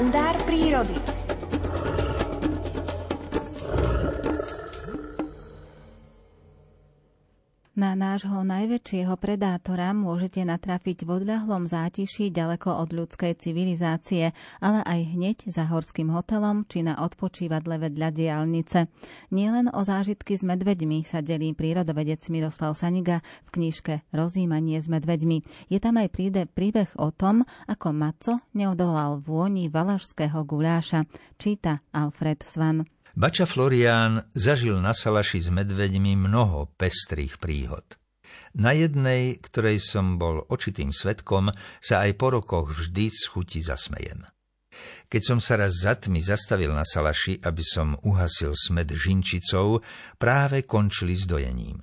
kalendár prírody. Na nášho najväčšieho predátora môžete natrafiť v odľahlom zátiši ďaleko od ľudskej civilizácie, ale aj hneď za horským hotelom či na odpočívadle vedľa diálnice. Nielen o zážitky s medveďmi sa delí prírodovedec Miroslav Saniga v knižke Rozímanie s medveďmi. Je tam aj príbeh o tom, ako Maco neodolal vôni valašského guláša, číta Alfred Svan. Bača Florián zažil na Salaši s medveďmi mnoho pestrých príhod. Na jednej, ktorej som bol očitým svetkom, sa aj po rokoch vždy z chuti zasmejem. Keď som sa raz za tmy zastavil na Salaši, aby som uhasil smed žinčicou, práve končili s dojením.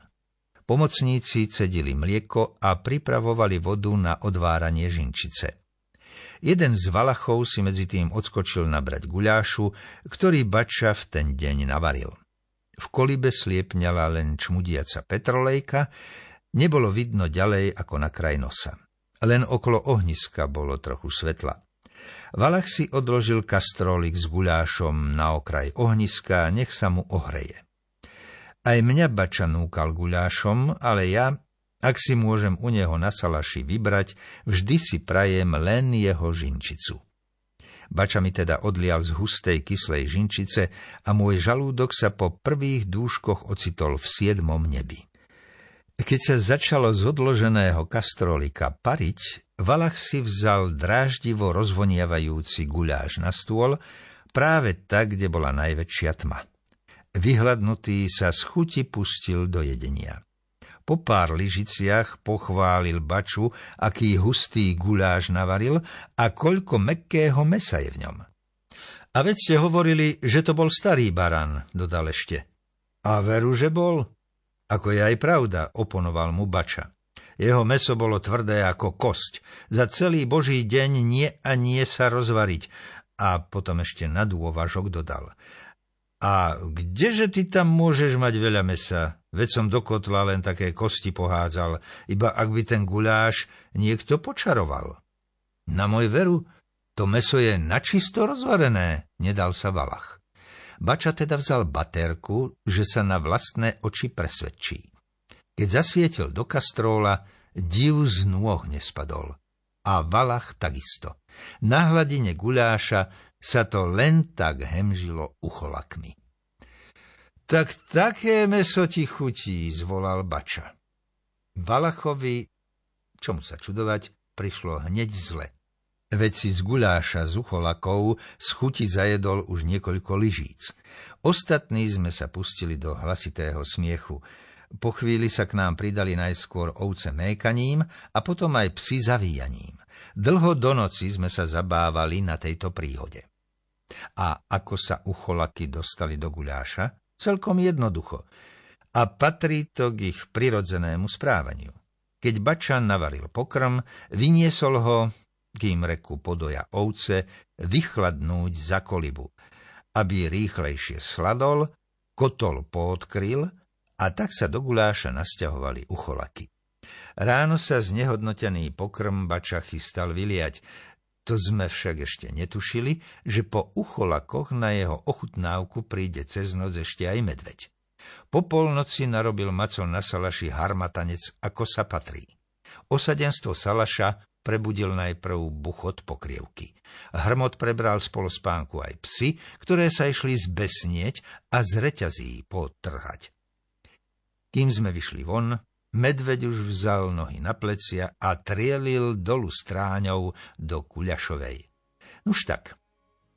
Pomocníci cedili mlieko a pripravovali vodu na odváranie žinčice. Jeden z Valachov si medzi tým odskočil nabrať guľášu, ktorý Bača v ten deň navaril. V kolibe sliepňala len čmudiaca petrolejka, nebolo vidno ďalej ako na kraj nosa. Len okolo ohniska bolo trochu svetla. Valach si odložil kastrólik s guľášom na okraj ohniska, nech sa mu ohreje. Aj mňa Bača núkal guľášom, ale ja ak si môžem u neho na salaši vybrať, vždy si prajem len jeho žinčicu. Bača mi teda odlial z hustej kyslej žinčice a môj žalúdok sa po prvých dúškoch ocitol v siedmom nebi. Keď sa začalo z odloženého kastrolika pariť, Valach si vzal dráždivo rozvoniavajúci guľáš na stôl, práve tak, kde bola najväčšia tma. Vyhľadnutý sa z chuti pustil do jedenia. Po pár lyžiciach pochválil baču, aký hustý guláš navaril a koľko mekkého mesa je v ňom. A veď ste hovorili, že to bol starý baran, dodal ešte. A veru, že bol? Ako je aj pravda, oponoval mu bača. Jeho meso bolo tvrdé ako kosť. Za celý boží deň nie a nie sa rozvariť. A potom ešte na dôvažok dodal. A kdeže ty tam môžeš mať veľa mesa? Veď som do kotla len také kosti pohádzal, iba ak by ten guláš niekto počaroval. Na môj veru, to meso je načisto rozvarené, nedal sa Valach. Bača teda vzal baterku, že sa na vlastné oči presvedčí. Keď zasvietil do kastróla, div z nôh nespadol. A Valach takisto. Na hladine guláša sa to len tak hemžilo ucholakmi. Tak také meso ti chutí, zvolal Bača. Valachovi, čomu sa čudovať, prišlo hneď zle. Veď si z guláša z ucholakov z chuti zajedol už niekoľko lyžíc. Ostatní sme sa pustili do hlasitého smiechu. Po chvíli sa k nám pridali najskôr ovce mékaním a potom aj psi zavíjaním. Dlho do noci sme sa zabávali na tejto príhode. A ako sa ucholaky dostali do guľáša? Celkom jednoducho. A patrí to k ich prirodzenému správaniu. Keď Bačan navaril pokrm, vyniesol ho, kým reku podoja ovce, vychladnúť za kolibu, aby rýchlejšie sladol, kotol poodkryl a tak sa do guláša nasťahovali ucholaky. Ráno sa znehodnotený pokrm bača chystal vyliať, to sme však ešte netušili, že po ucholakoch na jeho ochutnávku príde cez noc ešte aj medveď. Po polnoci narobil Maco na Salaši harmatanec, ako sa patrí. Osadenstvo Salaša prebudil najprv buchot pokrievky. Hrmot prebral spolu spánku aj psy, ktoré sa išli zbesnieť a z reťazí potrhať. Kým sme vyšli von, Medveď už vzal nohy na plecia a trielil dolu stráňou do Kuľašovej. Nuž tak,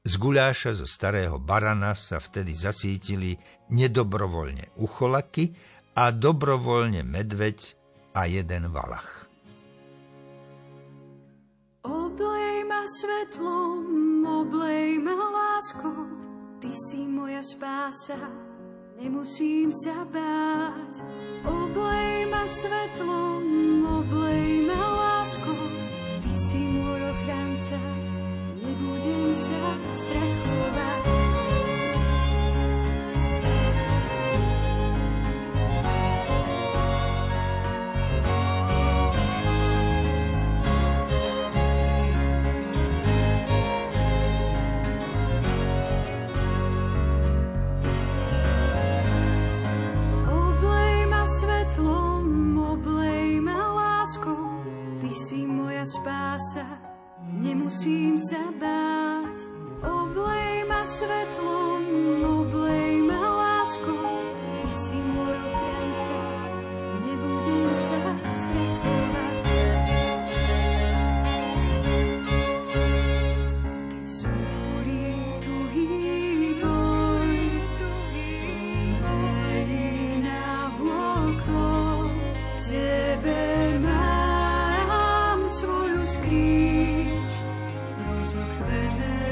z guľáša zo starého barana sa vtedy zasítili nedobrovoľne ucholaky a dobrovoľne medveď a jeden valach. Oblej ma svetlom, oblej ma láskou, ty si moja spása, nemusím sa báť. Oblej ma svetlom, oblej ma láskou, moja spása, nemusím sa báť. Oblej ma svetlom, oblej rozchvené.